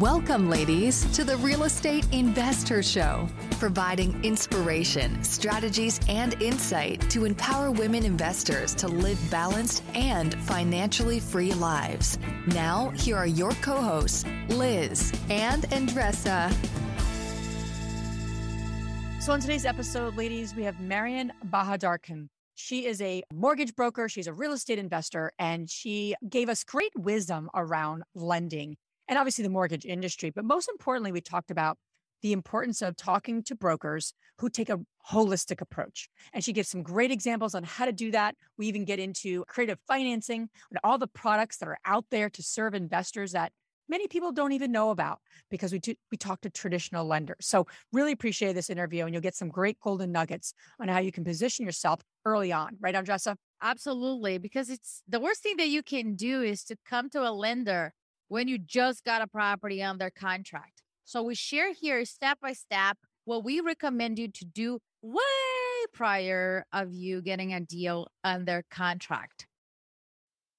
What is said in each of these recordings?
Welcome, ladies, to the Real Estate Investor Show, providing inspiration, strategies, and insight to empower women investors to live balanced and financially free lives. Now, here are your co hosts, Liz and Andresa. So, on today's episode, ladies, we have Mariyan Bahadarakhann. She is a mortgage broker, she's a real estate investor, and she gave us great wisdom around lending and obviously the mortgage industry. But most importantly, we talked about the importance of talking to brokers who take a holistic approach. And she gives some great examples on how to do that. We even get into creative financing and all the products that are out there to serve investors that many people don't even know about because we do, we talk to traditional lenders. So really appreciate this interview and you'll get some great golden nuggets on how you can position yourself early on. Right, Andresa? Absolutely. Because it's the worst thing that you can do is to come to a lender when you just got a property under contract. So we share here step by step what we recommend you to do way prior of you getting a deal under contract.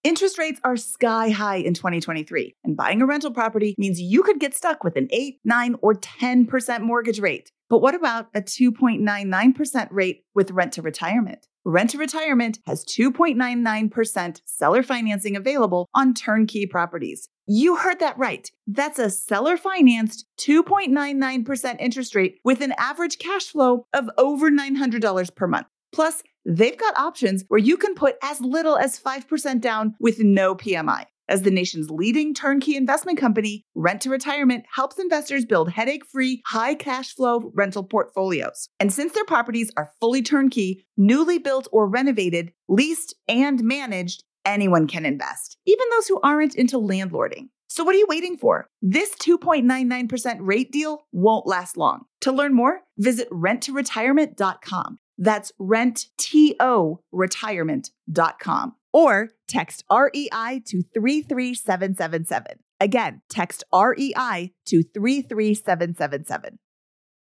Interest rates are sky high in 2023, and buying a rental property means you could get stuck with an 8, 9, or 10% mortgage rate. But what about a 2.99% rate with rent to retirement? Rent to Retirement has 2.99% seller financing available on turnkey properties. You heard that right. That's a seller financed 2.99% interest rate with an average cash flow of over $900 per month. Plus, they've got options where you can put as little as 5% down with no PMI. As the nation's leading turnkey investment company, Rent to Retirement helps investors build headache free, high cash flow rental portfolios. And since their properties are fully turnkey, newly built or renovated, leased, and managed, anyone can invest, even those who aren't into landlording. So, what are you waiting for? This 2.99% rate deal won't last long. To learn more, visit renttoretirement.com. That's rentto retirement.com or text REI to 33777. Again, text REI to 33777.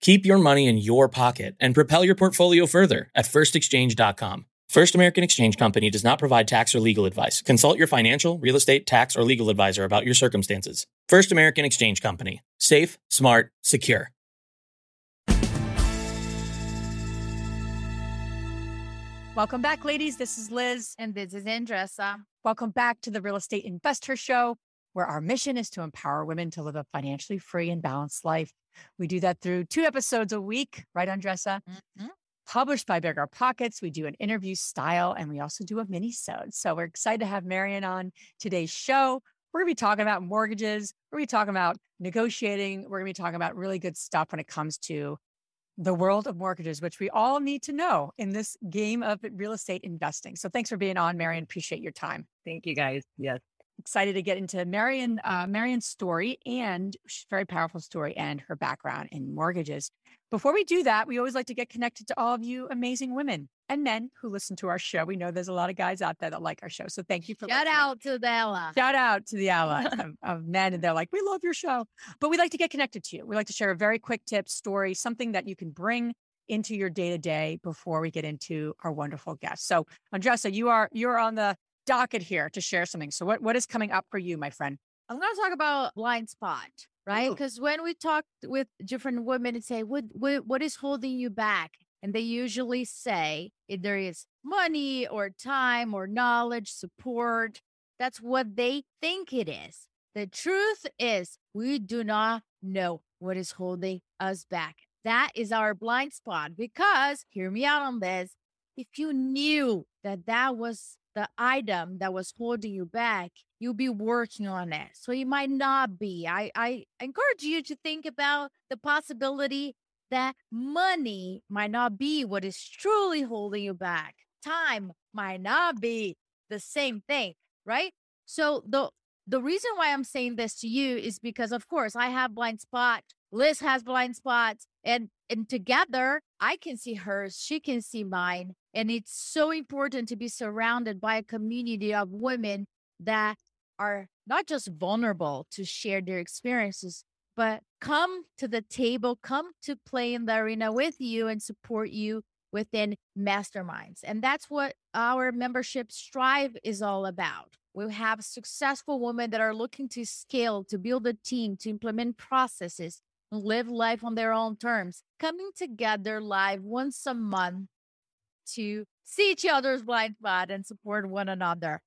Keep your money in your pocket and propel your portfolio further at firstexchange.com. First American Exchange Company does not provide tax or legal advice. Consult your financial, real estate, tax, or legal advisor about your circumstances. First American Exchange Company. Safe, smart, secure. Welcome back, ladies. This is Liz. And this is Andresa. Welcome back to the Real Estate Investor Show, where our mission is to empower women to live a financially free and balanced life. We do that through two episodes a week, right, Andresa? Mm-hmm. Published by BiggerPockets. We do an interview style and we also do a mini sode. So we're excited to have Mariyan on today's show. We're going to be talking about mortgages. We're going to be talking about negotiating. We're going to be talking about really good stuff when it comes to the world of mortgages, which we all need to know in this game of real estate investing. So thanks for being on, Mariyan. Appreciate your time. Thank you, guys. Yes. Excited to get into Mariyan, uh, Mariyan's story and very powerful story and her background in mortgages. Before we do that, we always like to get connected to all of you amazing women and men who listen to our show. We know there's a lot of guys out there that like our show. So thank you for Shout listening. out to the Ella. Shout out to the ally of, of men. And they're like, we love your show. But we like to get connected to you. We like to share a very quick tip, story, something that you can bring into your day to day before we get into our wonderful guests. So, Andresa, you are you're on the docket here to share something. So, what what is coming up for you, my friend? I'm going to talk about blind spot, right? Because when we talk with different women and say, what, what, what is holding you back? And they usually say if there is money or time or knowledge, support. That's what they think it is. The truth is, we do not know what is holding us back. That is our blind spot because, hear me out on this, if you knew that that was the item that was holding you back, you'll be working on it. So it might not be. I, I encourage you to think about the possibility that money might not be what is truly holding you back. Time might not be the same thing, right? So the the reason why I'm saying this to you is because of course I have blind spot, Liz has blind spots, and and together I can see hers, she can see mine. And it's so important to be surrounded by a community of women that are not just vulnerable to share their experiences, but come to the table, come to play in the arena with you and support you within masterminds. And that's what our membership Strive is all about. We have successful women that are looking to scale, to build a team, to implement processes, live life on their own terms, coming together live once a month to see each other's blind spot and support one another.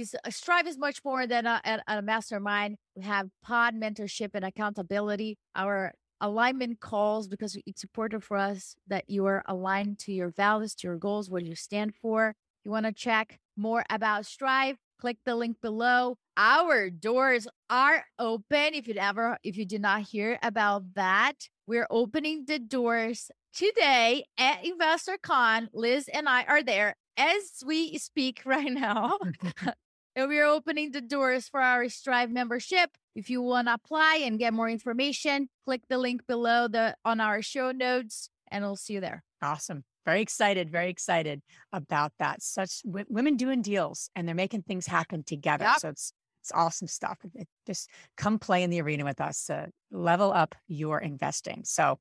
Uh, Strive is much more than a, a, a mastermind. We have pod mentorship and accountability. Our alignment calls because it's important for us that you are aligned to your values, to your goals, what you stand for. You want to check more about Strive? Click the link below. Our doors are open. If you ever, if you did not hear about that, we're opening the doors today at InvestorCon. Liz and I are there as we speak right now. and we're opening the doors for our Strive membership. If you want to apply and get more information, click the link below the on our show notes, and we'll see you there. Awesome. Very excited, very excited about that. Such w- women doing deals and they're making things happen together. Yep. So it's it's awesome stuff. Just come play in the arena with us to level up your investing. So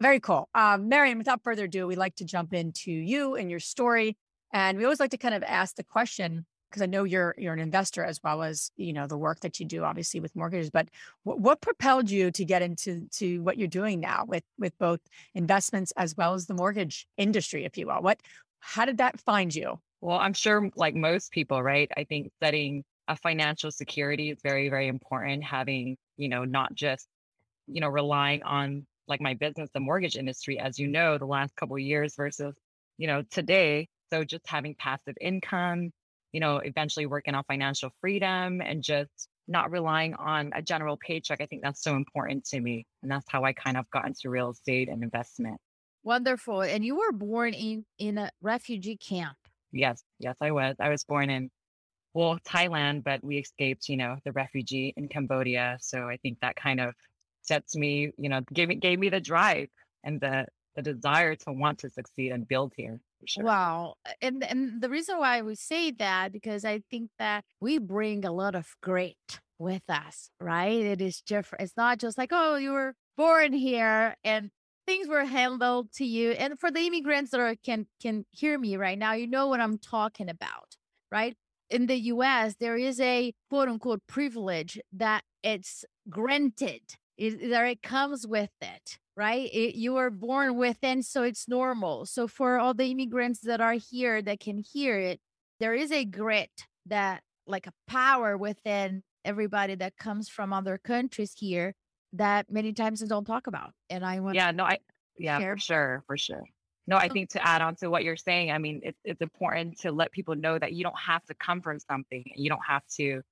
very cool. Um, Mariyan, without further ado, we like to jump into you and your story. And we always like to kind of ask the question, because I know you're you're an investor as well as you know the work that you do, obviously with mortgages. But what, what propelled you to get into to what you're doing now with with both investments as well as the mortgage industry, if you will? What how did that find you? Well, I'm sure, like most people, right? I think setting a financial security is very very important. Having you know not just you know relying on like my business, the mortgage industry, as you know, the last couple years versus you know today. So just having passive income, you know, eventually working on financial freedom and just not relying on a general paycheck. I think that's so important to me. And that's how I kind of got into real estate and investment. Wonderful. And you were born in in a refugee camp. Yes, yes, I was. I was born in well, Thailand, but we escaped, you know, the refugee in Cambodia. So I think that kind of sets me, you know, gave me gave me the drive and the the desire to want to succeed and build here. Sure. Wow. Uh, and and the reason why we say that because I think that we bring a lot of great with us, right? It is different. It's not just like, oh, you were born here and things were handled to you. And for the immigrants that are, can can hear me right now, you know what I'm talking about, right? In the US, there is a quote unquote privilege that it's granted. It, that it comes with it right? It, you were born with within, so it's normal. So for all the immigrants that are here that can hear it, there is a grit that, like a power within everybody that comes from other countries here that many times they don't talk about. And I want, yeah, no, I, yeah, share. for sure, for sure. No, I oh, think to add on to what you're saying, I mean, it's it's important to let people know that you don't have to come from something. You don't have to,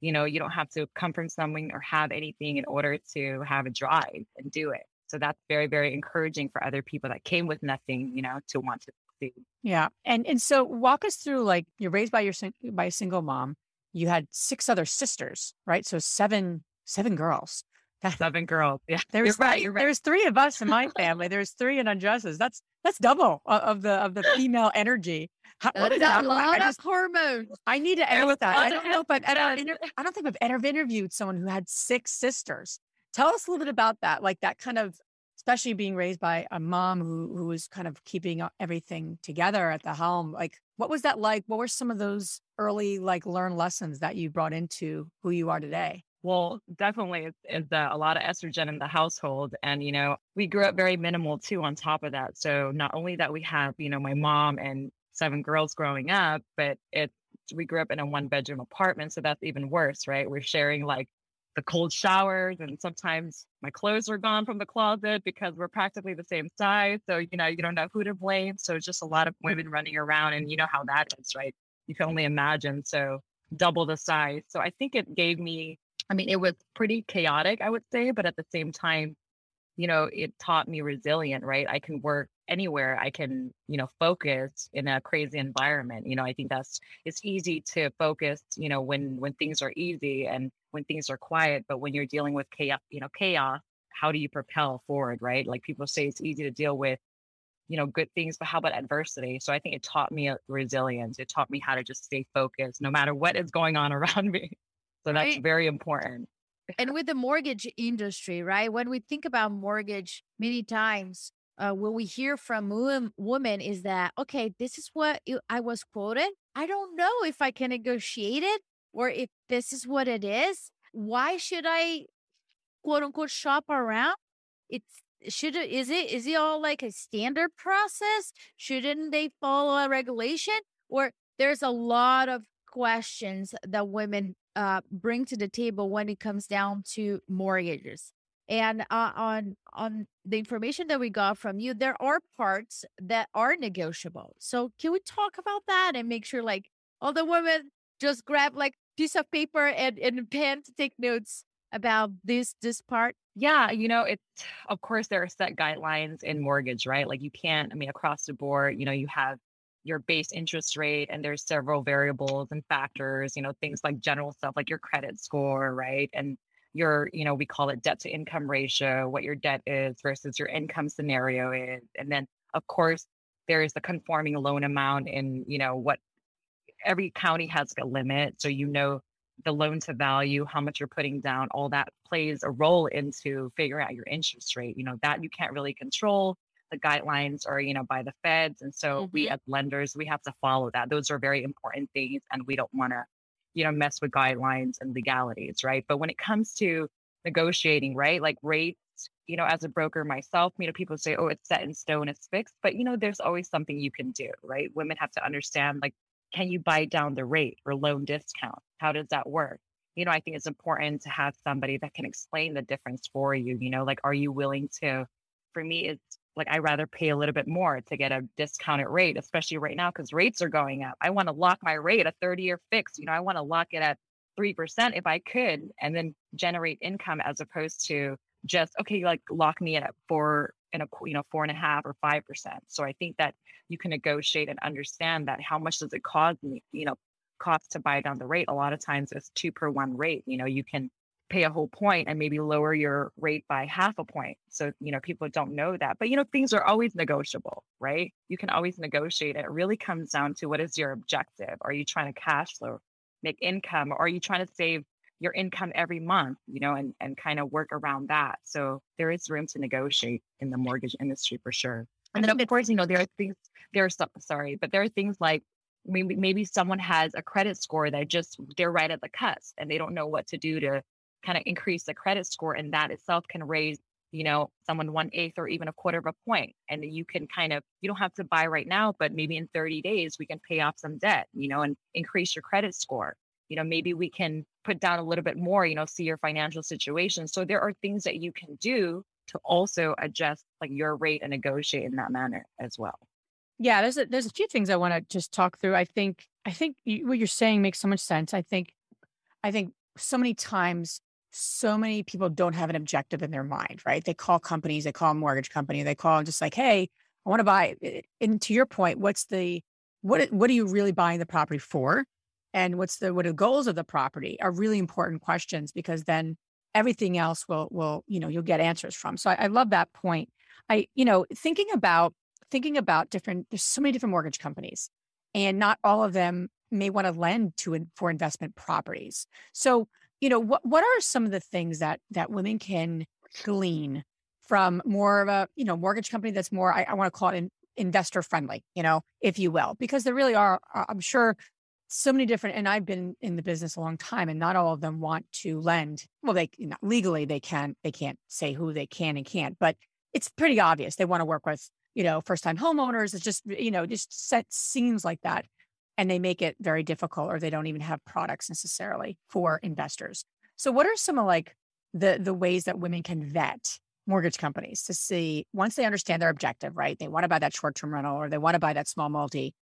you know, you don't have to come from something or have anything in order to have a drive and do it. So that's very, very encouraging for other people that came with nothing, you know, to want to succeed. Yeah. And and so walk us through like you're raised by your by a single mom. You had six other sisters, right? So seven seven girls. Seven girls. Yeah. There's you're right. You're right. There's three of us in my family. There's three in Andresa's. That's that's double of the of the female energy. How, that's a lot of hormones. I need to edit that. I don't know if I've, I don't think I've ever interviewed someone who had six sisters. Tell us a little bit about that, like that kind of, especially being raised by a mom who who was kind of keeping everything together at the helm. Like, what was that like? What were some of those early like learned lessons that you brought into who you are today? Well, definitely, it's, a lot of estrogen in the household, and you know, we grew up very minimal too. On top of that, so not only that we have, you know, my mom and seven girls growing up, but it we grew up in a one bedroom apartment, so that's even worse, right? We're sharing like the cold showers and sometimes my clothes are gone from the closet because we're practically the same size so you know you don't know who to blame so it's just a lot of hmm. women running around and you know how that is right you can only imagine. So double the size. So I think it gave me, I mean, it was pretty chaotic, I would say, but at the same time, you know, it taught me resilient, right? I can work anywhere. I can, you know, focus in a crazy environment. You know, I think that's it's easy to focus, you know, when when things are easy and when things are quiet, but when you're dealing with chaos, you know, chaos, how do you propel forward, right? Like people say it's easy to deal with you know good things but how about adversity so i think it taught me uh, resilience it taught me how to just stay focused no matter what is going on around me so that's right. very important. And with the mortgage industry right when we think about mortgage many times uh, what we hear from women is that okay this is what i was quoted. I don't know if i can negotiate it or if this is what it is. Why should i quote unquote shop around? It's should it is it is it all like a standard process? Shouldn't they follow a regulation? Or there's a lot of questions that women uh, bring to the table when it comes down to mortgages. And uh, on on the information that we got from you there are parts that are negotiable. So can we talk about that and make sure like all the women just grab like piece of paper and, and pen to take notes about this this part? Yeah, you know, it's of course there are set guidelines in mortgage, right? Like you can't, I mean, across the board, you know, you have your base interest rate and there's several variables and factors, you know, things like general stuff like your credit score, right? And your, you know, we call it debt to income ratio, what your debt is versus your income scenario is. And then of course there is the conforming loan amount and, you know, what every county has a limit. So you know the loan to value, how much you're putting down, all that plays a role into figuring out your interest rate. You know, that you can't really control. The guidelines are, you know, by the feds. And so mm-hmm. we as lenders, we have to follow that. Those are very important things. And we don't want to, you know, mess with guidelines and legalities, right? But when it comes to negotiating, right, like rates, you know, as a broker myself, you know, people say, oh, it's set in stone, it's fixed. But, you know, there's always something you can do, right? Women have to understand, like, can you buy down the rate or loan discount? How does that work? You know, I think it's important to have somebody that can explain the difference for you. You know, like, are you willing to? For me, it's like I rather pay a little bit more to get a discounted rate, especially right now because rates are going up. I want to lock my rate a 30 year fix. You know, I want to lock it at 3% if I could and then generate income as opposed to just, okay, like lock me at four and a, you know, four and a half or 5%. So I think that you can negotiate and understand that how much does it cost me, you know, cost to buy down the rate. A lot of times it's two per one rate. You know, you can pay a whole point and maybe lower your rate by half a point. So, you know, people don't know that. But, you know, things are always negotiable, right? You can always negotiate. It really comes down to what is your objective? Are you trying to cash flow, make income, or are you trying to save your income every month, you know, and, and kind of work around that? So there is room to negotiate in the mortgage industry for sure. And then, of course, you know, there are things, there are some, sorry, but there are things like maybe, maybe someone has a credit score that just, they're right at the cusp and they don't know what to do to kind of increase the credit score. And that itself can raise, you know, someone one eighth or even a quarter of a point. And you can kind of, you don't have to buy right now, but maybe in 30 days, we can pay off some debt, you know, and increase your credit score. You know, maybe we can put down a little bit more, you know, see your financial situation. So there are things that you can do to also adjust like your rate and negotiate in that manner as well. Yeah, there's a, there's a few things I want to just talk through. I think I think you, what you're saying makes so much sense. I think I think so many times so many people don't have an objective in their mind, right? They call companies, they call a mortgage company, they call just like, "Hey, I want to buy." Eh, and to your point, what's the what what are you really buying the property for? And what's the what are the goals of the property are really important questions because then everything else will will you know you'll get answers from so I, I, love that point i you know thinking about thinking about different there's so many different mortgage companies and not all of them may want to lend to for investment properties so you know what what are some of the things that that women can glean from more of a you know mortgage company that's more i, I want to call it an investor friendly you know if you will? Because there really are uh, i'm sure so many different and i've been in the business a long time and not all of them want to lend. Well they you know, legally they can they can't say who they can and can't but it's pretty obvious they want to work with you know first time homeowners. It's just you know just set seems like that and they make it very difficult or they don't even have products necessarily for investors. So what are some of like the the ways that women can vet mortgage companies to see once they understand their objective right? They want to buy that short term rental or they want to buy that small multi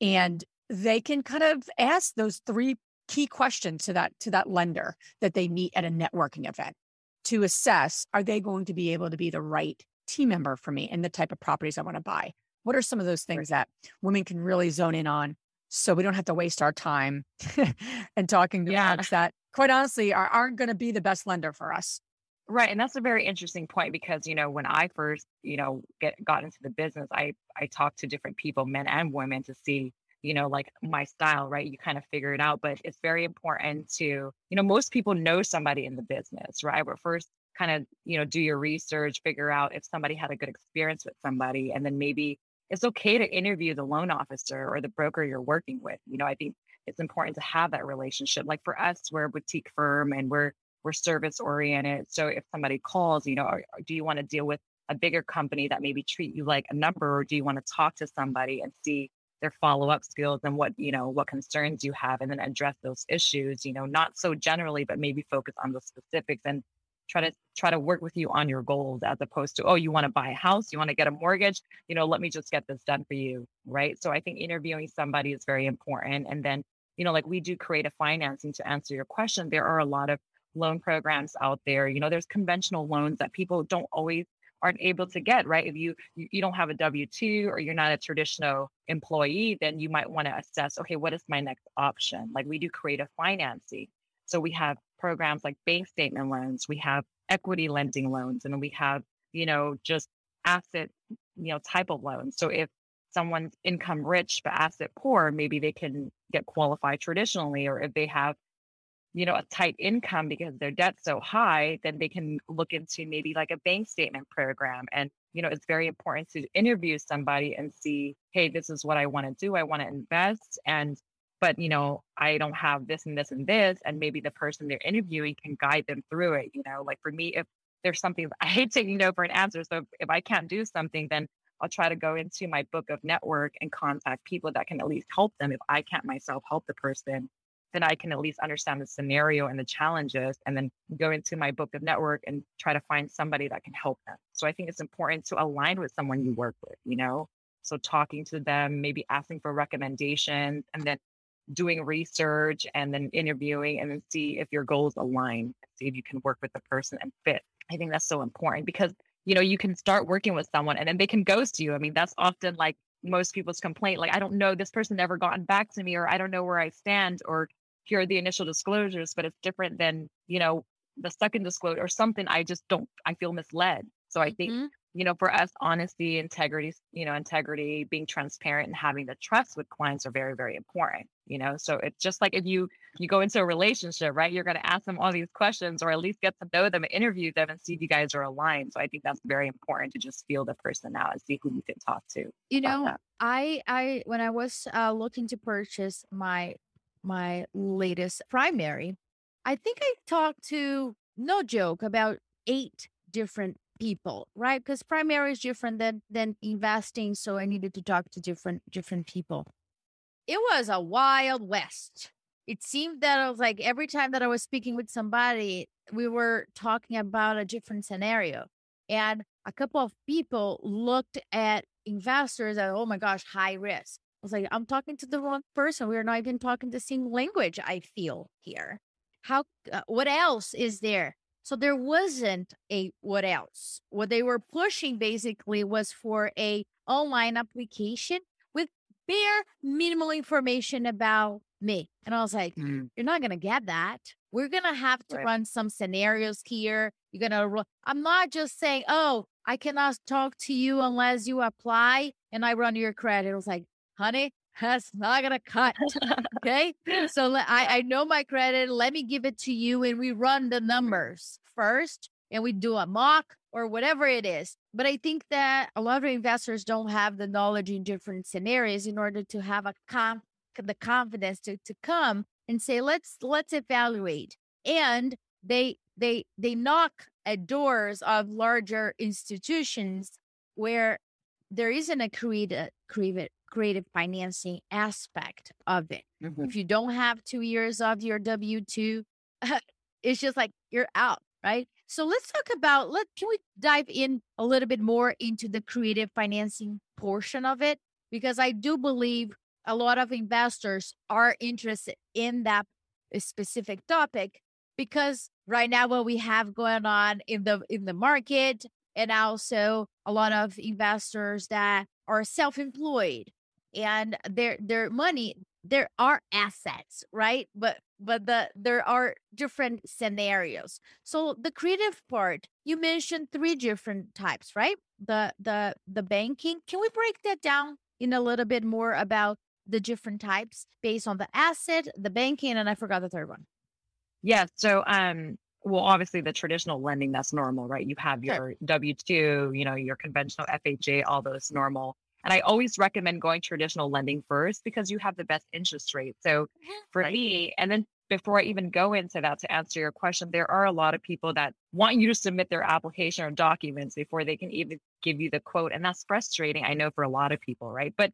and they can kind of ask those three key questions to that to that lender that they meet at a networking event to assess are they going to be able to be the right team member for me and the type of properties I want to buy. What are some of those things that women can really zone in on so we don't have to waste our time and talking to yeah. folks that quite honestly are, aren't going to be the best lender for us. Right. And that's a very interesting point because, you know, when I first, you know, get got into the business, I I talked to different people, men and women, to see, you know, like my style, right? You kind of figure it out. But it's very important to, you know, most people know somebody in the business, right? But first kind of, you know, do your research, figure out if somebody had a good experience with somebody, and then maybe it's okay to interview the loan officer or the broker you're working with. You know, I think it's important to have that relationship. Like for us, we're a boutique firm and we're we're service oriented. So if somebody calls, you know, do you want to deal with a bigger company that maybe treat you like a number, or do you want to talk to somebody and see their follow up skills and what you know what concerns you have, and then address those issues? You know, not so generally, but maybe focus on the specifics and try to try to work with you on your goals as opposed to oh you want to buy a house you want to get a mortgage you know let me just get this done for you right so i think interviewing somebody is very important and then you know like we do creative financing to answer your question there are a lot of loan programs out there. You know, there's conventional loans that people don't always aren't able to get, right? If you you don't have a W-2 or you're not a traditional employee, then you might want to assess, okay, what is my next option? Like we do creative financing. So we have programs like bank statement loans, we have equity lending loans, and we have, you know, just asset, you know, type of loans. So if someone's income rich but asset poor, maybe they can get qualified traditionally, or if they have you know, a tight income because their debt's so high, then they can look into maybe like a bank statement program. And, you know, it's very important to interview somebody and see, hey, this is what I want to do. I want to invest. And, but, you know, I don't have this and this and this. And maybe the person they're interviewing can guide them through it. You know, like for me, if there's something I hate taking no for an answer. So if, if I can't do something, then I'll try to go into my book of network and contact people that can at least help them if I can't myself help the person then I can at least understand the scenario and the challenges and then go into my book of network and try to find somebody that can help them. So I think it's important to align with someone you work with, you know? So talking to them, maybe asking for recommendations and then doing research and then interviewing and then see if your goals align, see if you can work with the person and fit. I think that's so important because you know you can start working with someone and then they can ghost you. I mean, that's often like most people's complaint like i don't know this person never gotten back to me or i don't know where i stand or here are the initial disclosures, but it's different than, you know, the second disclosure or something. I just don't, I feel misled. So I think, mm-hmm. you know, for us, honesty, integrity, you know, integrity, being transparent and having the trust with clients are very, very important, you know? So it's just like if you, you go into a relationship, right? You're going to ask them all these questions or at least get to know them, interview them and see if you guys are aligned. So I think that's very important to just feel the person out and see who you can talk to. You know, that. I, I, when I was uh, looking to purchase my my latest primary, I think I talked to, no joke, about eight different people, right? Because primary is different than than investing, so I needed to talk to different different people. It was a wild west. It seemed that I was like every time that I was speaking with somebody, we were talking about a different scenario. And a couple of people looked at investors as, oh my gosh, high risk I was like, I'm talking to the wrong person. We're not even talking the same language. I feel here. How? Uh, what else is there? So there wasn't a what else. What they were pushing basically was for a online application bare minimal information about me. And I was like, mm. you're not gonna get that. We're gonna have to right. run some scenarios here. You're gonna. Run. I'm not just saying, oh, I cannot talk to you unless you apply and I run your credit. I was like, honey, that's not gonna cut. Okay. so I, I know my credit. Let me give it to you. And we run the numbers first and we do a mock or whatever it is. But I think that a lot of investors don't have the knowledge in different scenarios in order to have a com- the confidence to, to come and say, let's let's evaluate. And they they they knock at doors of larger institutions where there isn't a creative creative creative financing aspect of it. Mm-hmm. If you don't have two years of your W 2, it's just like you're out, right? So let's talk about, let can we dive in a little bit more into the creative financing portion of it? Because I do believe a lot of investors are interested in that eh, specific topic because right now what we have going on in the in the market and also a lot of investors that are self-employed and their their money there are assets right? But but the there are different scenarios. So the creative part you mentioned three different types right? The the the banking. Can we break that down in a little bit more about the different types based on the asset the banking and i forgot the third one. Yeah so um well obviously the traditional lending that's normal right? You have your sure. w2 you know your conventional fha all those normal and I always recommend going traditional lending first because you have the best interest rate. So for right. me, and then before I even go into that to answer your question, there are a lot of people that want you to submit their application or documents before they can even give you the quote. And that's frustrating, I know, for a lot of people, right? But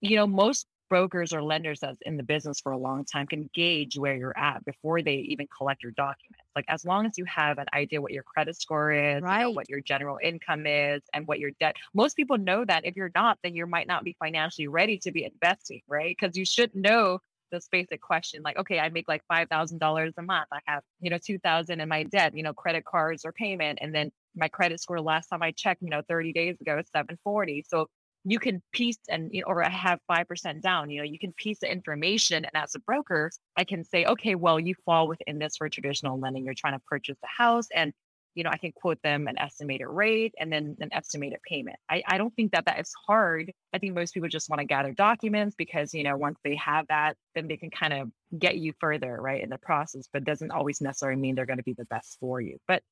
you know, most brokers or lenders that's in the business for a long time can gauge where you're at before they even collect your documents. Like as long as you have an idea what your credit score is, right. you know, what your general income is, and what your debt. Most people know that. If you're not, then you might not be financially ready to be investing, right? Because you should know this basic question like okay i make like $5000 a month i have you know 2000 in my debt you know credit cards or payment and then my credit score last time i checked you know 30 days ago is 740 so you can piece and or I have 5% down, you know, you can piece the information. And as a broker, I can say, okay, well, you fall within this for traditional lending. You're trying to purchase a house and, you know, I can quote them an estimated rate and then an estimated payment. I, I don't think that that is hard. I think most people just want to gather documents because, you know, once they have that, then they can kind of get you further, right, in the process, but doesn't always necessarily mean they're going to be the best for you. But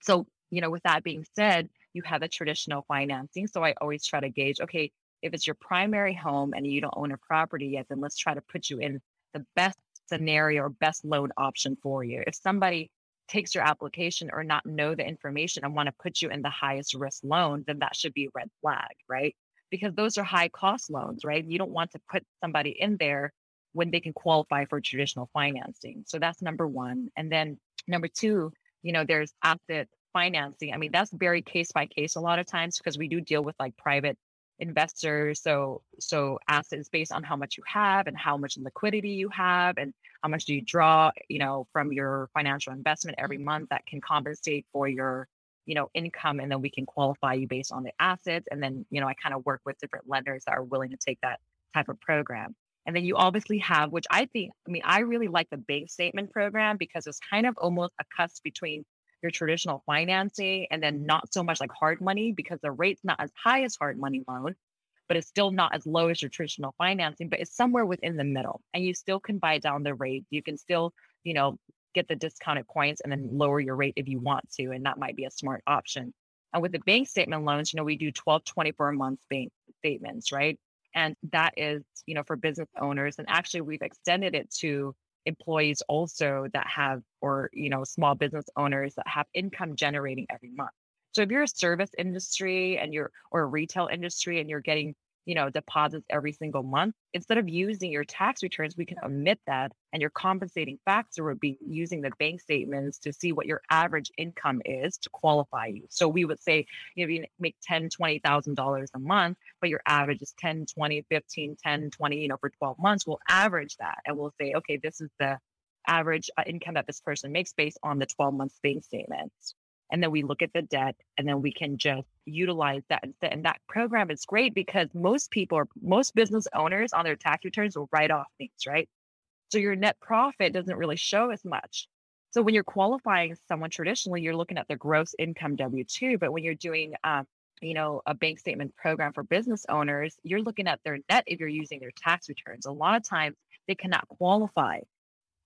so, you know, with that being said, you have a traditional financing. So I always try to gauge, okay, if it's your primary home and you don't own a property yet, then let's try to put you in the best scenario or best loan option for you. If somebody takes your application or not know the information and want to put you in the highest risk loan, then that should be a red flag, right? Because those are high cost loans, right? You don't want to put somebody in there when they can qualify for traditional financing. So that's number one. And then number two, you know, there's asset financing. I mean, that's very case by case a lot of times because we do deal with like private investors. So so assets based on how much you have and how much liquidity you have and how much do you draw, you know, from your financial investment every month that can compensate for your you know income and then we can qualify you based on the assets and then you know i kind of work with different lenders that are willing to take that type of program and then you obviously have which i think i mean i really like the bank statement program because it's kind of almost a cusp between your traditional financing and then mm-hmm. not so much like hard money because the rate's not as high as hard money loan, but it's still not as low as your traditional financing, but it's somewhere within the middle. And you still can buy down the rate. You can still, you know, get the discounted points and then lower your rate if you want to. And that might be a smart option. And with the bank statement loans, you know, we do 12, 24 month bank statements, right? And that is, you know, for business owners. And actually, we've extended it to employees also that have or you know small business owners that have income generating every month. So if you're a service industry and you're or a retail industry and you're getting you know deposits every single month instead of using your tax returns we can omit that and your compensating factor would be using the bank statements to see what your average income is to qualify you. So we would say you know, you make 10 20 thousand dollars a month but your average is 10 20 15 10 20 you know for 12 months we'll average that and we'll say okay this is the average uh, income that this person makes based on the 12 month bank statements and then we look at the debt and then we can just utilize that. And that program is great because most people or most business owners on their tax returns will write off things, right? So your net profit doesn't really show as much. So when you're qualifying someone traditionally, you're looking at their gross income W 2. But when you're doing, um, you know, a bank statement program for business owners, you're looking at their net if you're using their tax returns. A lot of times they cannot qualify.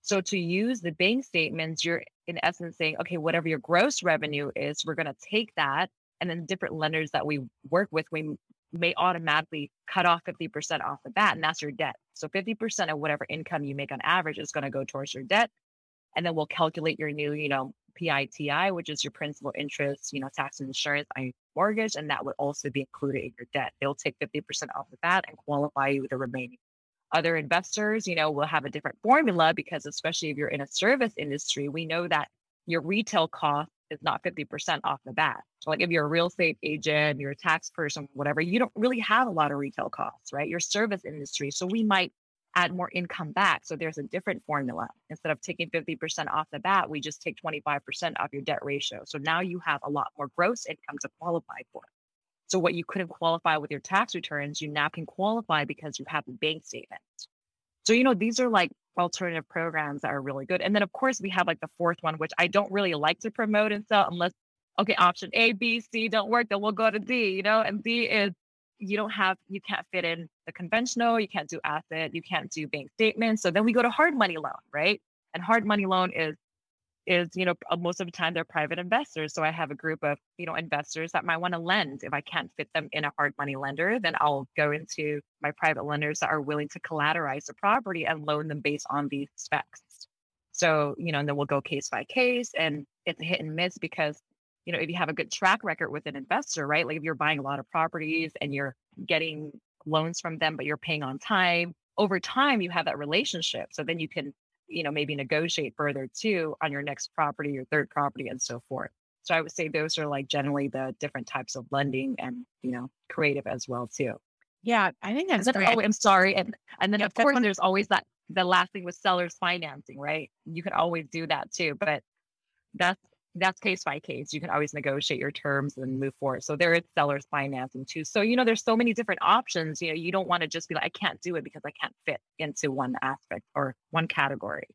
So to use the bank statements, you're in essence saying, okay, whatever your gross revenue is, we're going to take that. And then different lenders that we work with, we may automatically cut off 50% off the bat, and that's your debt. So 50% of whatever income you make on average is going to go towards your debt. And then we'll calculate your new, you know, PITI, which is your principal interest, you know, tax and insurance on your mortgage. And that would also be included in your debt. They'll take 50% off the bat and qualify you with the remaining other investors, you know, will have a different formula because especially if you're in a service industry, we know that your retail cost is not 50% off the bat. So like if you're a real estate agent, you're a tax person, whatever, you don't really have a lot of retail costs, right? Your service industry. So we might add more income back. So there's a different formula. Instead of taking 50% off the bat, we just take 25% off your debt ratio. So now you have a lot more gross income to qualify for. So what you couldn't qualify with your tax returns, you now can qualify because you have the bank statement. So, you know, these are like alternative programs that are really good. And then of course we have like the fourth one, which I don't really like to promote and sell unless okay, option A, B, C don't work, then we'll go to D, you know, and D is you don't have you can't fit in the conventional you can't do asset you can't do bank statements so then we go to hard money loan right and hard money loan is is you know uh, most of the time they're private investors so i have a group of you know investors that might want to lend if i can't fit them in a hard money lender then i'll go into my private lenders that are willing to collateralize the property and loan them based on these specs so you know and then we'll go case by case and it's a hit and miss because you know, if you have a good track record with an investor, right? Like if you're buying a lot of properties and you're getting loans from them, but you're paying on time, over time you have that relationship. So then you can, you know, maybe negotiate further too on your next property, your third property, and so forth. So I would say those are like generally the different types of lending and, you know, creative as well too. Yeah, I think that's then, great. Oh, I'm sorry. And and then of course there's always that the last thing with sellers financing, right? You could always do that too. But that's that's case by case. You can always negotiate your terms and move forward. So there is sellers financing too. So, you know, there's so many different options. You know, you don't want to just be like, I can't do it because I can't fit into one aspect or one category.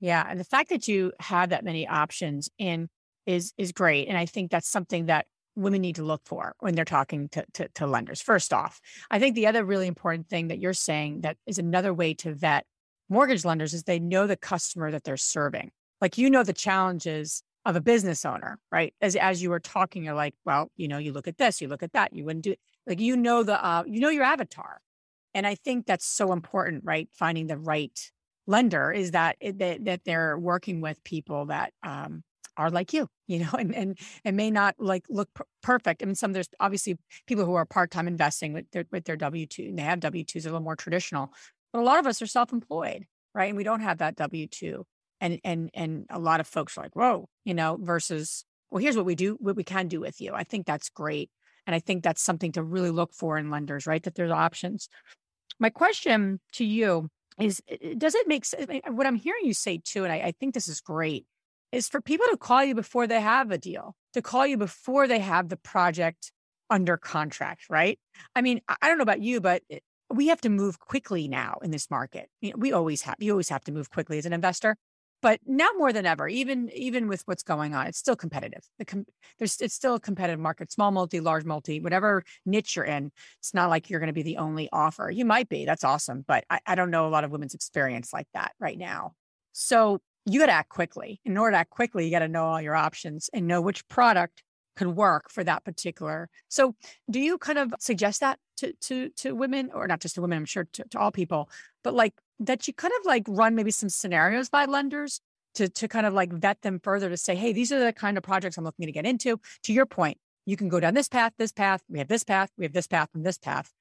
Yeah. And the fact that you have that many options in is is great. And I think that's something that women need to look for when they're talking to, to, to lenders. First off, I think the other really important thing that you're saying that is another way to vet mortgage lenders is they know the customer that they're serving. Like you know the challenges of a business owner, right? As as you were talking, you're like, well, you know, you look at this, you look at that, you wouldn't do it. Like you know the uh, you know your avatar, and I think that's so important, right? Finding the right lender is that that that they're working with people that um, are like you, you know, and and and may not like look perfect. I mean, some there's obviously people who are part time investing with their with their W two, and they have W twos, a little more traditional, but a lot of us are self employed, right? And we don't have that W two and and and a lot of folks are like whoa you know versus well here's what we do what we can do with you i think that's great and i think that's something to really look for in lenders right that there's options my question to you is does it make sense what i'm hearing you say too and I, I think this is great is for people to call you before they have a deal to call you before they have the project under contract right i mean i don't know about you but eh, we have to move quickly now in this market. You know, we always have. You always have to move quickly as an investor but now more than ever even even with what's going on it's still competitive. The com- there's it's still a competitive market small multi large multi whatever niche you're in it's not like you're going to be the only offer. You might be that's awesome but I, I don't know a lot of women's experience like that right now. So you got to act quickly. In order to act quickly you got to know all your options and know which product can work for that particular so do you kind of suggest that to to to women? Or not just to women i'm sure to, to all people but like that you kind of like run maybe some scenarios by lenders to to kind of like vet them further to say, hey, these are the kind of projects I'm looking to get into. To your point, you can go down this path, this path, we have this path, we have this path, and this path,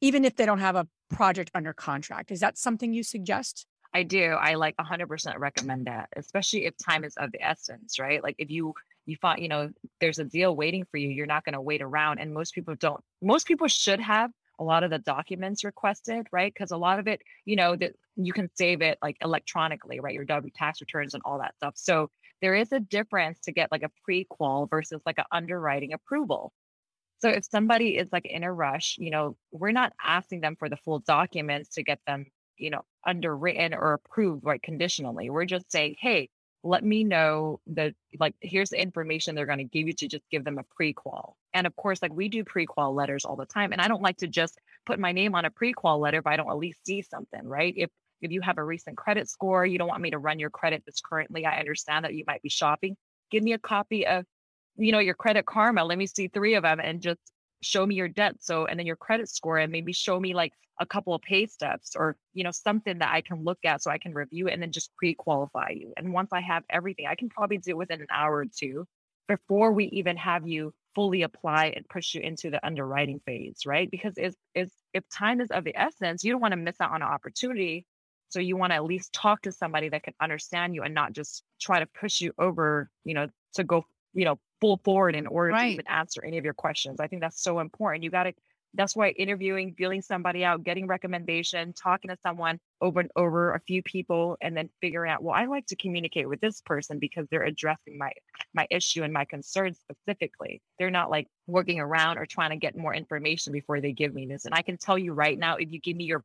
even if they don't have a project under contract. Is that something you suggest? I do. I like 100% recommend that, especially if time is of the essence, right? Like if you you find, you know, there's a deal waiting for you, you're not going to wait around and most people don't. Most people should have a lot of the documents requested, right? Because a lot of it, you know, that you can save it like electronically, right? Your W tax returns and all that stuff. So there is a difference to get like a pre-qual versus like an underwriting approval. So if somebody is like in a rush, you know, we're not asking them for the full documents to get them, you know, underwritten or approved right conditionally. We're just saying, hey, let me know that like here's the information they're going to give you to just give them a pre-qual and of course like we do pre-qual letters all the time and i don't like to just put my name on a pre-qual letter if i don't at least see something right? If if you have a recent credit score you don't want me to run your credit that's currently i understand that you might be shopping. Give me a copy of you know your credit karma let me see three of them and just show me your debt so and then your credit score and maybe show me like a couple of pay steps or you know something that i can look at so i can review it and then just pre-qualify you and once i have everything i can probably do it within an hour or two before we even have you fully apply and push you into the underwriting phase right because if, if, if time is of the essence you don't want to miss out on an opportunity so you want to at least talk to somebody that can understand you and not just try to push you over you know to go you know, full forward in order Right. to even answer any of your questions. I think that's so important. You got to, that's why interviewing, feeling somebody out, getting recommendation, talking to someone over and over, a few people, and then figuring out, well, I like to communicate with this person because they're addressing my my issue and my concerns specifically. They're not like working around or trying to get more information before they give me this. And I can tell you right now, if you give me your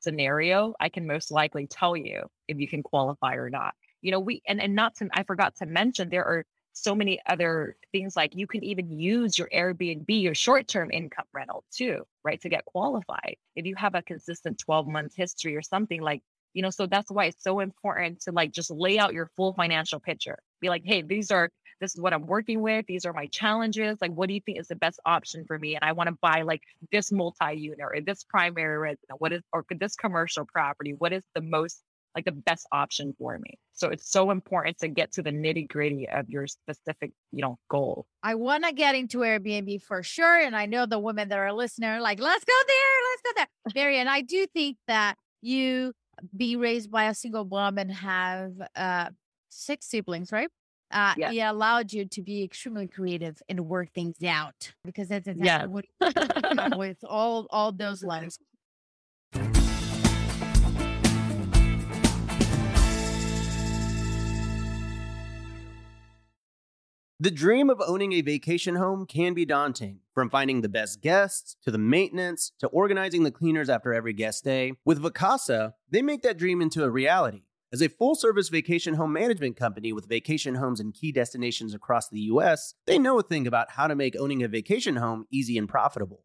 scenario, I can most likely tell you if you can qualify or not. You know, we and and not to I forgot to mention there are so many other things like you can even use your Airbnb, your short-term income rental too, right? To get qualified. If you have a consistent 12 month history or something like, you know, so that's why it's so important to like just lay out your full financial picture. Be like, hey, these are this is what I'm working with. These are my challenges. Like, what do you think is the best option for me? And I want to buy like this multi-unit or this primary resident. What is or this commercial property? What is the most like the best option for me? So it's so important to get to the nitty gritty of your specific, you know, goal. I want to get into Airbnb for sure. And I know the women that are listening are like, let's go there, let's go there. Barry, and I do think that you be raised by a single mom and have uh, six siblings, right? Uh, Yes. It allowed you to be extremely creative and work things out because that's exactly Yes. what with all all those lines. The dream of owning a vacation home can be daunting, from finding the best guests to the maintenance to organizing the cleaners after every guest day. With Vacasa, they make that dream into a reality. As a full service vacation home management company with vacation homes in key destinations across the US, they know a thing about how to make owning a vacation home easy and profitable.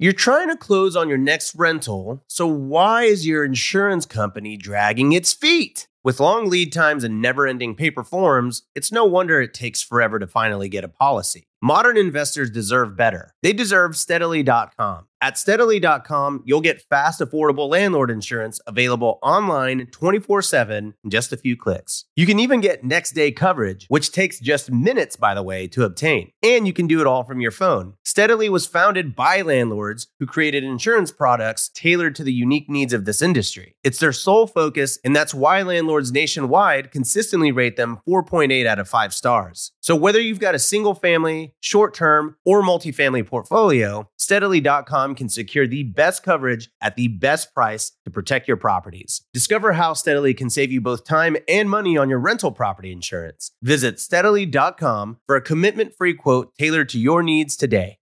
You're trying to close on your next rental, so why is your insurance company dragging its feet? With long lead times and never ending paper forms, it's no wonder it takes forever to finally get a policy. Modern investors deserve better. They deserve steadily.com. At steadily.com, you'll get fast, affordable landlord insurance available online 24 7 in just a few clicks. You can even get next day coverage, which takes just minutes, by the way, to obtain. And you can do it all from your phone. Steadily was founded by landlords who created insurance products tailored to the unique needs of this industry. It's their sole focus, and that's why landlords nationwide consistently rate them 4.8 out of 5 stars. So whether you've got a single family, short term, or multifamily portfolio, steadily.com can secure the best coverage at the best price to protect your properties. Discover how Steadily can save you both time and money on your rental property insurance. Visit steadily.com for a commitment free quote tailored to your needs today.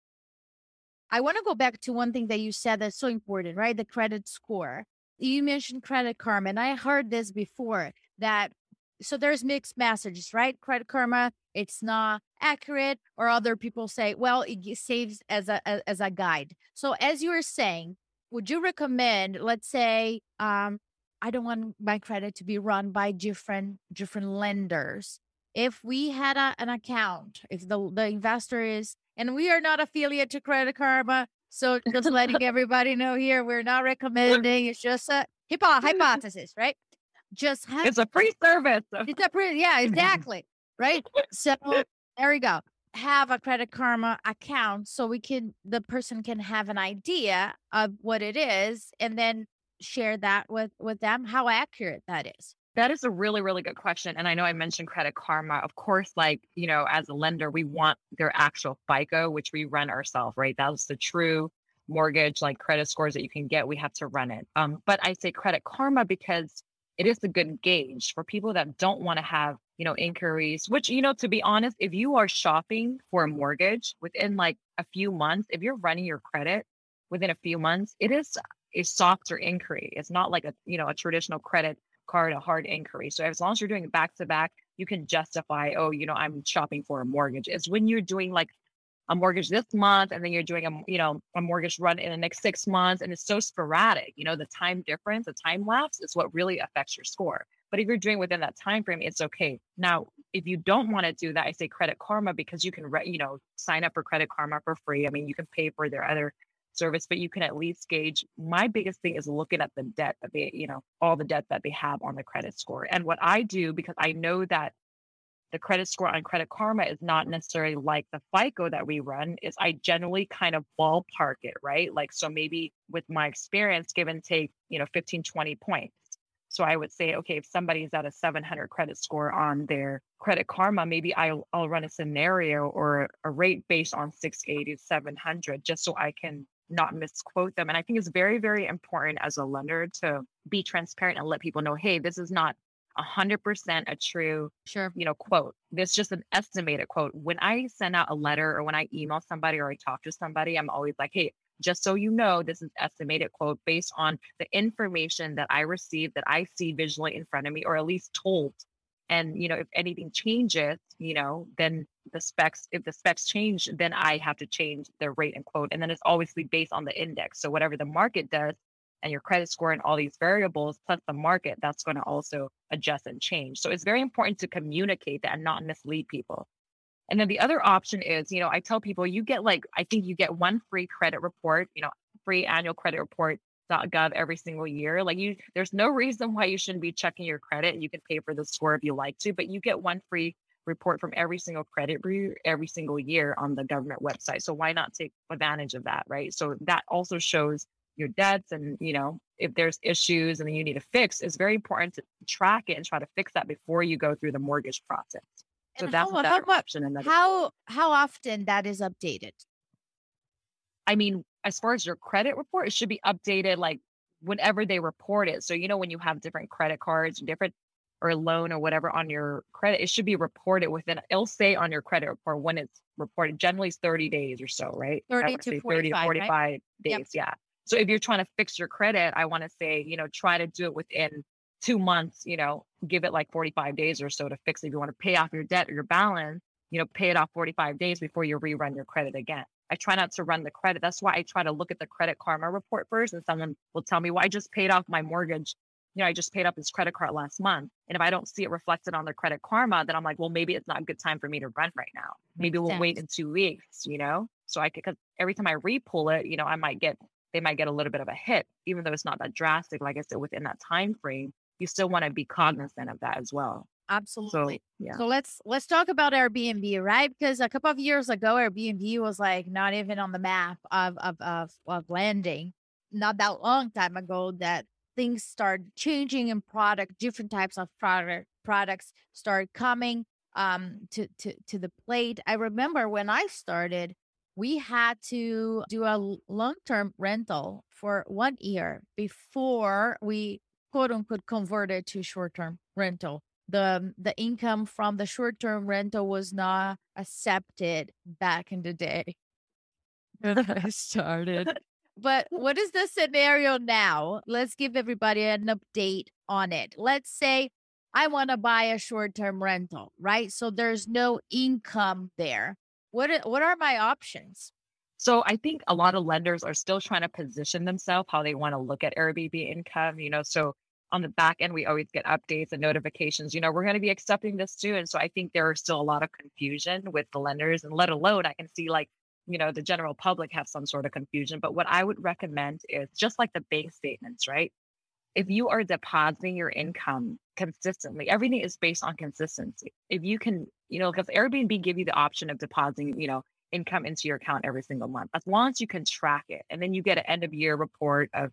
I want to go back to one thing that you said that's so important, right? The credit score. You mentioned Credit Karma, and I heard this before that. So there's mixed messages, right? Credit Karma, it's not accurate, or other people say, well, it saves as a as a guide. So as you were saying, would you recommend, let's say, um, I don't want my credit to be run by different different lenders. If we had a, an account, if the the investor is, and we are not affiliate to Credit Karma, so just letting everybody know here, we're not recommending. It's just a hypo- hypothesis, right? Just have It's a free service. it's a pretty, yeah, exactly. Right. So there we go. Have a credit karma account so we can, the person can have an idea of what it is and then share that with, with them, how accurate that is. That is a really, really good question. And I know I mentioned Credit Karma. Of course, like, you know, as a lender, we want their actual FICO, which we run ourselves, right? That's the true mortgage, like credit scores that you can get. We have to run it. Um, but I say Credit Karma because it is a good gauge for people that don't want to have, you know, inquiries, which, you know, to be honest, if you are shopping for a mortgage within like a few months, if you're running your credit within a few months, it is a softer inquiry. It's not like a, you know, a traditional credit card, a hard inquiry. So as long as you're doing it back to back, you can justify, oh, you know, I'm shopping for a mortgage. It's when you're doing like a mortgage this month and then you're doing a, you know, a mortgage run in the next six months and it's so sporadic, you know, the time difference, the time lapse is what really affects your score. But if you're doing within that time frame, it's okay. Now, if you don't want to do that, I say Credit Karma because you can, re- you know, sign up for Credit Karma for free. I mean, you can pay for their other service, but you can at least gauge. My biggest thing is looking at the debt that they, you know, all the debt that they have on the credit score. And what I do, because I know that the credit score on Credit Karma is not necessarily like the FICO that we run, is I generally kind of ballpark it, right? Like, so maybe with my experience, give and take, you know, 15, 20 points. So I would say, okay, if somebody's at a 700 credit score on their Credit Karma, maybe I'll, I'll run a scenario or a rate based on 680, 700, just so I can not misquote them. And I think it's very, very important as a lender to be transparent and let people know, hey, this is not 100% a true Sure. you know quote this is just an estimated quote when i send out a letter or when i email somebody or i talk to somebody i'm always like hey just so you know this is estimated quote based on the information that i received that i see visually in front of me or at least told and you know if anything changes you know then the specs if the specs change then i have to change the rate and quote and then it's obviously based on the index. So whatever the market does and your credit score and all these variables plus the market that's going to also adjust and change. So it's very important to communicate that and not mislead people. And then the other option is you know i tell people you get like i think you get one free credit report you know free annual credit report gov every single year like you there's no reason why you shouldn't be checking your credit you can pay for the score if you like to but you get one free report from every single credit bureau every single year on the government website so why not take advantage of that right so that also shows your debts and you know if there's issues and you need to fix it's very important to track it and try to fix that before you go through the mortgage process so And that's how, another how, option another how how often that is updated? i mean as far as your credit report it should be updated like whenever they report it. So you know when you have different credit cards or different or loan or whatever on your credit it should be reported within it'll say on your credit report when it's reported. Generally it's 30 days or so right? I 30 to 45, right? days Yep. yeah. So if you're trying to fix your credit i want to say you know try to do it within two months you know give it like 45 days or so to fix it. If you want to pay off your debt or your balance you know pay it off 45 days before you rerun your credit again. I try not to run the credit that's why i try to look at the credit karma report first and someone will tell me well i just paid off my mortgage you know i just paid off this credit card last month and if i don't see it reflected on the credit karma then i'm like well maybe it's not a good time for me to run right now. Maybe we'll wait in two weeks you know? So i could because every time i re-pull it you know i might get they might get a little bit of a hit even though it's not that drastic like i said within that time frame you still want to be cognizant of that as well so Absolutely. yeah So let's let's talk about Airbnb, right? Because a couple of years ago, Airbnb was like not even on the map of of of, of landing. Not that long time ago that things started changing in product, different types of product products started coming um to to to the plate. I remember when I started, we had to do a long term rental for one year before we quote unquote converted to short term rental the the income from the short term rental was not accepted back in the day when I started. But what is the scenario now? Let's give everybody an update on it. Let's say I want to buy a short term rental, right? So there's no income there. What what are my options? So I think a lot of lenders are still trying to position themselves how they want to look at Airbnb income, you know. So on the back end, we always get updates and notifications, you know, we're going to be accepting this too. And so I think there is still a lot of confusion with the lenders and let alone I can see like, you know, the general public have some sort of confusion. But what I would recommend is just like the bank statements, right? If you are depositing your income consistently, everything is based on consistency. If you can, you know, because Airbnb give you the option of depositing, you know, income into your account every single month as long as you can track it and then you get an end of year report of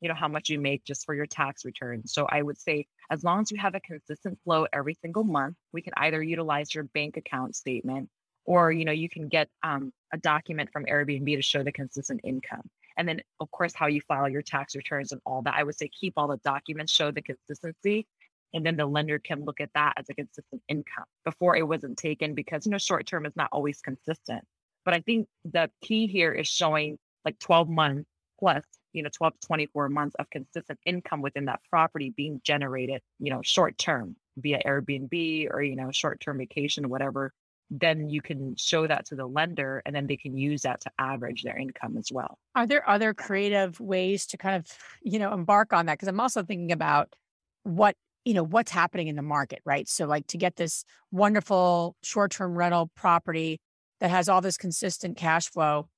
you know how much you make just for your tax return. So i would say as long as you have a consistent flow every single month we can either utilize your bank account statement or you know you can get um, a document from airbnb to show the consistent income. And then of course how you file your tax returns and all that i would say keep all the documents show the consistency and then the lender can look at that as a consistent income before it wasn't taken because you know short term is not always consistent. But i think the key here is showing like 12 months plus you know 12 to 24 months of consistent income within that property being generated you know short term via airbnb or you know short term vacation whatever then you can show that to the lender and then they can use that to average their income as well Are there other creative ways to kind of, you know, embark on that? Because I'm also thinking about what you know, what's happening in the market, right? So like to get this wonderful short-term rental property that has all this consistent cash flow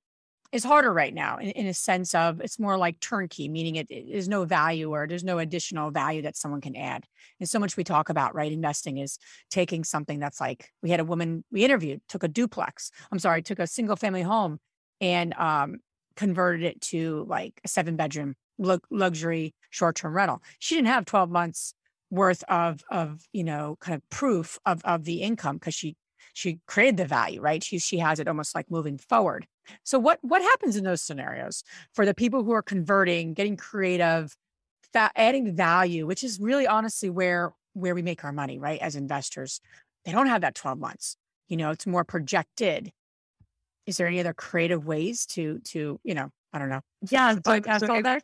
is harder right now in, in a sense of it's more like turnkey, meaning it, it is no value or there's no additional value that someone can add. And so much we talk about, right? Investing is taking something that's like we had a woman we interviewed, took a duplex. I'm sorry, took a single family home and um, converted it to like a seven bedroom luxury short term rental. She didn't have 12 months worth of of you know kind of proof of of the income because she she created the value right she she has it almost like moving forward so what what happens in those scenarios for the people who are converting, getting creative, fa- adding value, which is really honestly where where we make our money, right? As investors, they don't have that 12 months. You know, it's more projected. Is there any other creative ways to to, you know, I don't know. Yeah, so, so, if,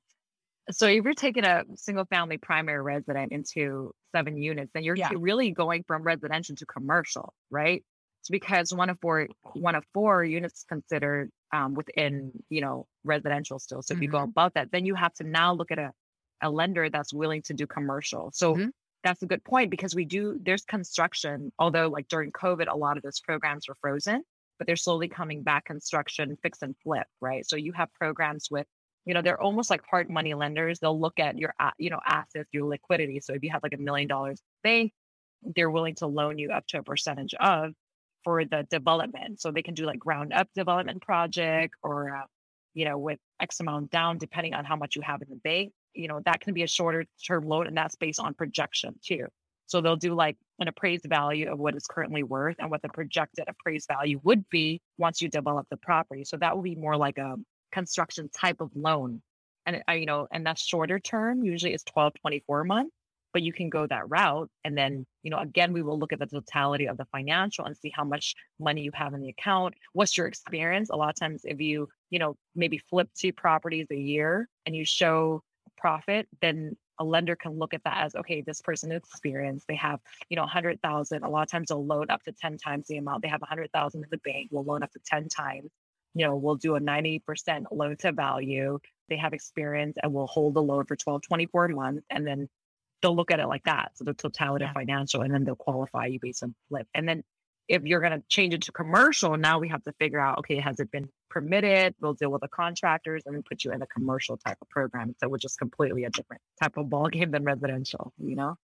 so if you're taking a single family primary resident into seven units, then you're yeah. really going from residential to commercial, right? It's because one of four one of four units considered um, within you know residential still. So if you go mm-hmm. above that, then you have to now look at a a lender that's willing to do commercial. So mm-hmm. that's a good point because we do there's construction. Although like during COVID, a lot of those programs were frozen, but they're slowly coming back. Construction, fix and flip, right? So you have programs with you know they're almost like hard money lenders they'll look at your you know assets your liquidity so if you have like a million dollars bank they're willing to loan you up to a percentage of for the development. So they can do like ground up development project or, uh, you know, with X amount down, depending on how much you have in the bank. You know, that can be a shorter term loan and that's based on projection too. So they'll do like an appraised value of what it's currently worth and what the projected appraised value would be once you develop the property. So that will be more like a construction type of loan. And, uh, you know, and that's shorter term, usually it's 12, 24 months but you can go that route and then you know again we will look at the totality of the financial and see how much money you have in the account what's your experience? A lot of times if you you know maybe flip two properties a year and you show profit then a lender can look at that as okay this person is experienced they have you know 100000 a lot of times they'll loan up to 10 times the amount. They have 100000 in the bank we'll loan up to 10 times. You know we'll do a 90% loan to value. They have experience and we'll hold the loan for 12 24 months and then they'll look at it like that. So the totality yeah. of financial, and then they'll qualify you based on flip. And then if you're going to change it to commercial, now we have to figure out, okay, has it been permitted? We'll deal with the contractors and we put you in a commercial type of program. So which is completely a different type of ballgame than residential, you know?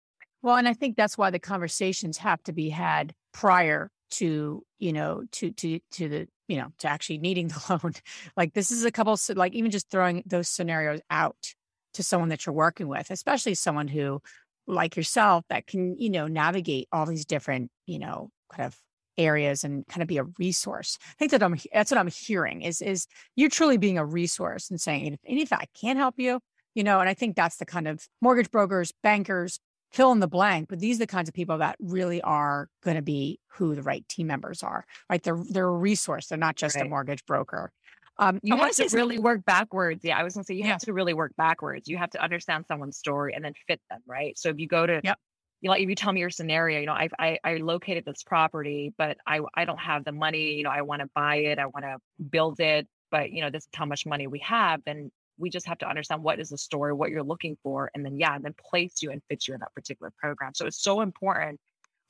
Well, and I think that's why the conversations have to be had prior to, you know, to, to, to the, you know, to actually needing the loan. like this is a couple, like even just throwing those scenarios out to someone that you're working with, especially someone who, like yourself, that can, you know, navigate all these different, you know, kind of areas and kind of be a resource. I think that I'm that's what I'm hearing is is you're truly being a resource and saying, and if I can't help you, you know, and I think that's the kind of mortgage brokers, bankers, fill in the blank, but these are the kinds of people that really are going to be who the right team members are, right? They're they're a resource. They're not just right. a mortgage broker. Um, you have to really work backwards. Yeah, I was gonna say you yeah. have to really work backwards. You have to understand someone's story and then fit them, right? So if you go to, yep. you know, if you tell me your scenario, you know, I I, I located this property, but I I don't have the money. You know, I want to buy it, I want to build it, but you know, this is how much money we have. Then we just have to understand what is the story, what you're looking for, and then yeah, and then place you and fit you in that particular program. So it's so important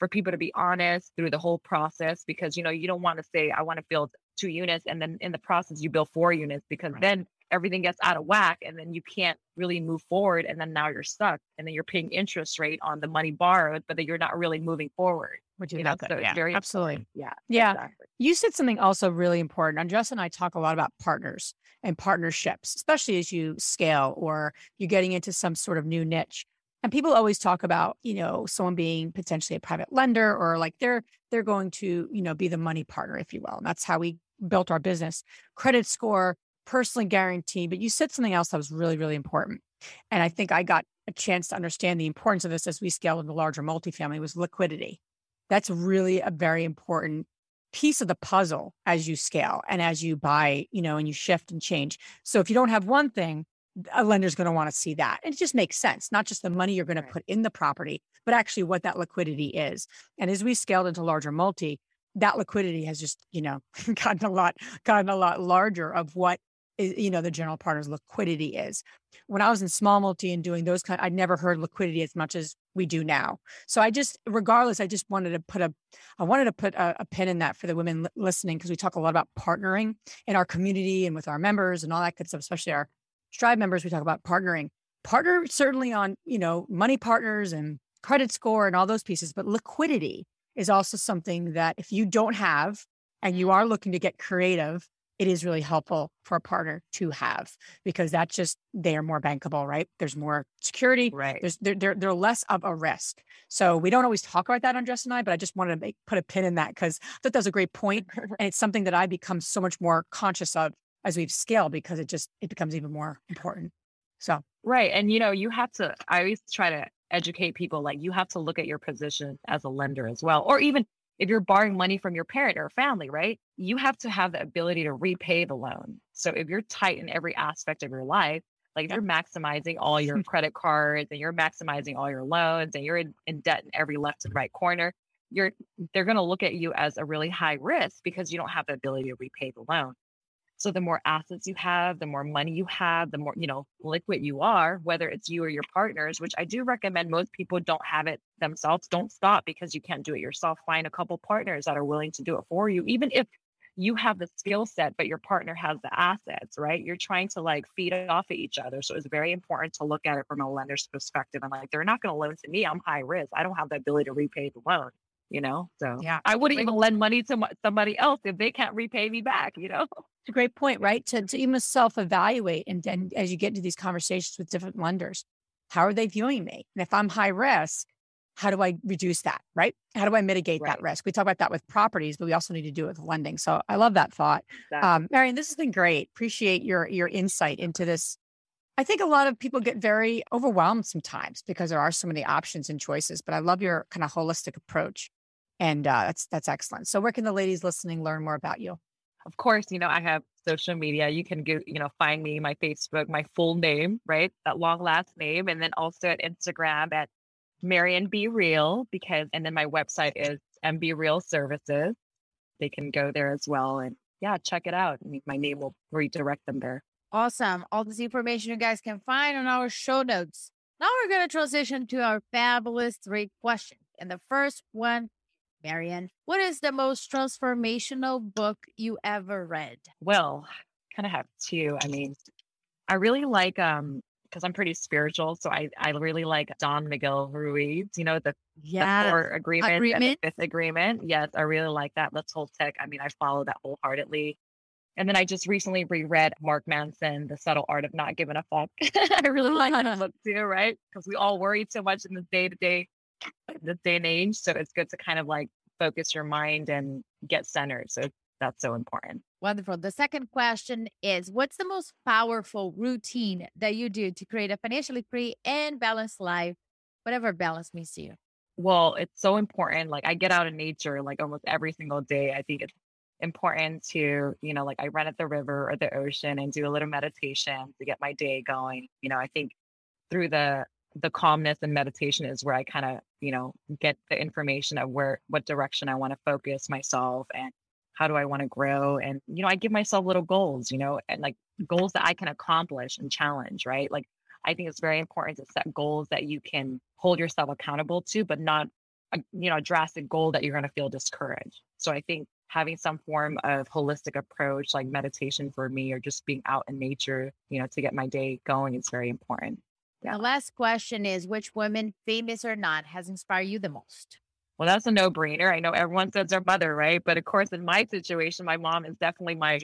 for people to be honest through the whole process because you know you don't want to say I want to build two units and then in the process you build four units because right. then everything gets out of whack and then you can't really move forward and then now you're stuck and then you're paying interest rate on the money borrowed but then you're not really moving forward which is you know, so yeah, very absolutely. yeah yeah. exactly. you said something also really important. And Andresa and i talk a lot about partners and partnerships especially as you scale or you're getting into some sort of new niche. And people always talk about you know someone being potentially a private lender or like they're they're going to you know be the money partner if you will and that's how we built our business credit score personally guaranteed but you said something else that was really really important and i think i got a chance to understand the importance of this as we scaled into larger multifamily was liquidity that's really a very important piece of the puzzle as you scale and as you buy you know and you shift and change so if you don't have one thing a lender's going to want to see that. And it just makes sense, not just the money you're going to put in the property, but actually what that liquidity is. And as we scaled into larger multi, that liquidity has just, you know, gotten a lot, gotten a lot larger of what is, you know, the general partner's liquidity is. When I was in small multi and doing those kind, I never heard liquidity as much as we do now. So I just, regardless, I just wanted to put a, I wanted to put a, a pin in that for the women listening because we talk a lot about partnering in our community and with our members and all that good stuff, especially our Strive members. We talk about partnering. Partner certainly on, you know, money partners and credit score and all those pieces, but liquidity is also something that if you don't have and you mm-hmm. are looking to get creative, it is really helpful for a partner to have because that's just they are more bankable, right? There's more security, right? There's they're, they're they're less of a risk. So we don't always talk about that on Jess and I, but I just wanted to make, put a pin in that because I thought that was a great point, and it's something that I become so much more conscious of as we've scaled because it just it becomes even more important. So right, and you know you have to. I always try to educate people like you have to look at your position as a lender as well, or even if you're borrowing money from your parent or family, right? You have to have the ability to repay the loan. So if you're tight in every aspect of your life, like if you're maximizing all your credit cards and you're maximizing all your loans and you're in, in debt in every left and right corner, you're they're going to look at you as a really high risk because you don't have the ability to repay the loan. So the more assets you have, the more money you have, the more, you know, liquid you are, whether it's you or your partners, which I do recommend most people don't have it themselves. Don't stop because you can't do it yourself. Find a couple partners that are willing to do it for you, even if you have the skill set, but your partner has the assets, right? You're trying to like feed off of each other. So it's very important to look at it from a lender's perspective. And like, they're not going to loan to me. I'm high risk. I don't have the ability to repay the loan you know so yeah i wouldn't even lend money to somebody else if they can't repay me back you know? It's a great point right? To, to even self-evaluate and then as you get into these conversations with different lenders how are they viewing me? And if i'm high risk how do i reduce that right? How do i mitigate right. that risk? We talk about that with properties but we also need to do it with lending so i love that thought. Exactly. um, Mariyan this has been great. Appreciate your your insight into this. I think a lot of people get very overwhelmed sometimes because there are so many options and choices, but I love your kind of holistic approach and uh, that's that's excellent. So, where can the ladies listening learn more about you? Of course, you know I have social media. You can go, you know, find me my Facebook, my full name, right, that long last name, and then also at Instagram at Marion Be Real because, and then my website is MB Real Services. They can go there as well, and yeah, check it out. My name will redirect them there. Awesome. All this information you guys can find on our show notes. Now we're going to transition to our fabulous three questions. And the first one Mariyan, what is the most transformational book you ever read? Well, kind of have two. I mean, I really like um because I'm pretty spiritual, so I I really like Don Miguel Ruiz. You know the yeah the four agreements agreement. and the fifth agreement. Yes, I really like that. The Toltec. I mean, I follow that wholeheartedly. And then I just recently reread Mark Manson, The Subtle Art of Not Giving a Fuck. I really like that book too, right? Because we all worry so much in the day to day this day and age. So it's good to kind of like focus your mind and get centered. So that's so important. Wonderful. The second question is What's the most powerful routine that you do to create a financially free and balanced life, whatever balance means to you? Well, it's so important. Like I get out in nature like almost every single day. I think it's important to, you know, like I run at the river or the ocean and do a little meditation to get my day going. You know, I think through the the calmness and meditation is where I kind of, you know, get the information of where, what direction I want to focus myself and how do I want to grow. And, you know, I give myself little goals, you know, and like goals that I can accomplish and challenge, right? Like, I think it's very important to set goals that you can hold yourself accountable to, but not, a, you know, a drastic goal that you're going to feel discouraged. So I think having some form of holistic approach like meditation for me or just being out in nature, you know, to get my day going is very important. Yeah. The last question is which woman, famous or not, has inspired you the most? Well, that's a no brainer. I know everyone says their mother, right? But of course, in my situation, my mom is definitely my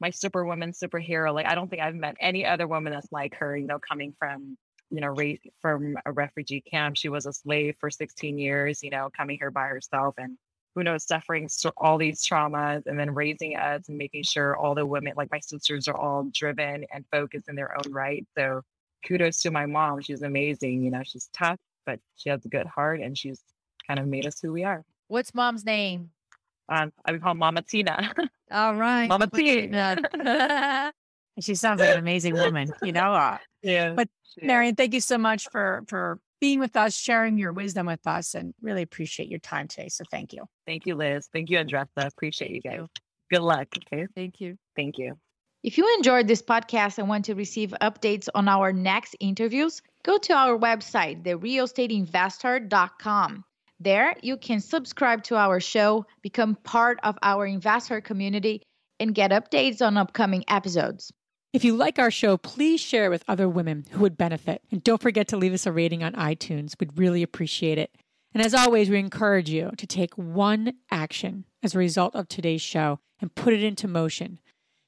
my superwoman, superhero. Like I don't think I've met any other woman that's like her, you know, coming from, you know, race from a refugee camp. She was a slave for 16 years, you know, coming here by herself and who knows, suffering all these traumas and then raising us and making sure all the women, like my sisters, are all driven and focused in their own right. So kudos to my mom. She's amazing. You know, she's tough, but she has a good heart and she's kind of made us who we are. What's mom's name? Um, I would call Mama Tina. All right. Mama Tina. she sounds like an amazing woman, you know. Uh, yeah. But Mariyan, thank you so much for for being with us, sharing your wisdom with us, and really appreciate your time today. So thank you. Thank you, Liz. Thank you, Andresa. Appreciate you guys. Good luck. Okay. Thank you. Thank you. If you enjoyed this podcast and want to receive updates on our next interviews, go to our website, therealestateinvesther.com. There, you can subscribe to our show, become part of our investor community, and get updates on upcoming episodes. If you like our show, please share it with other women who would benefit. And don't forget to leave us a rating on iTunes. We'd really appreciate it. And as always, we encourage you to take one action as a result of today's show and put it into motion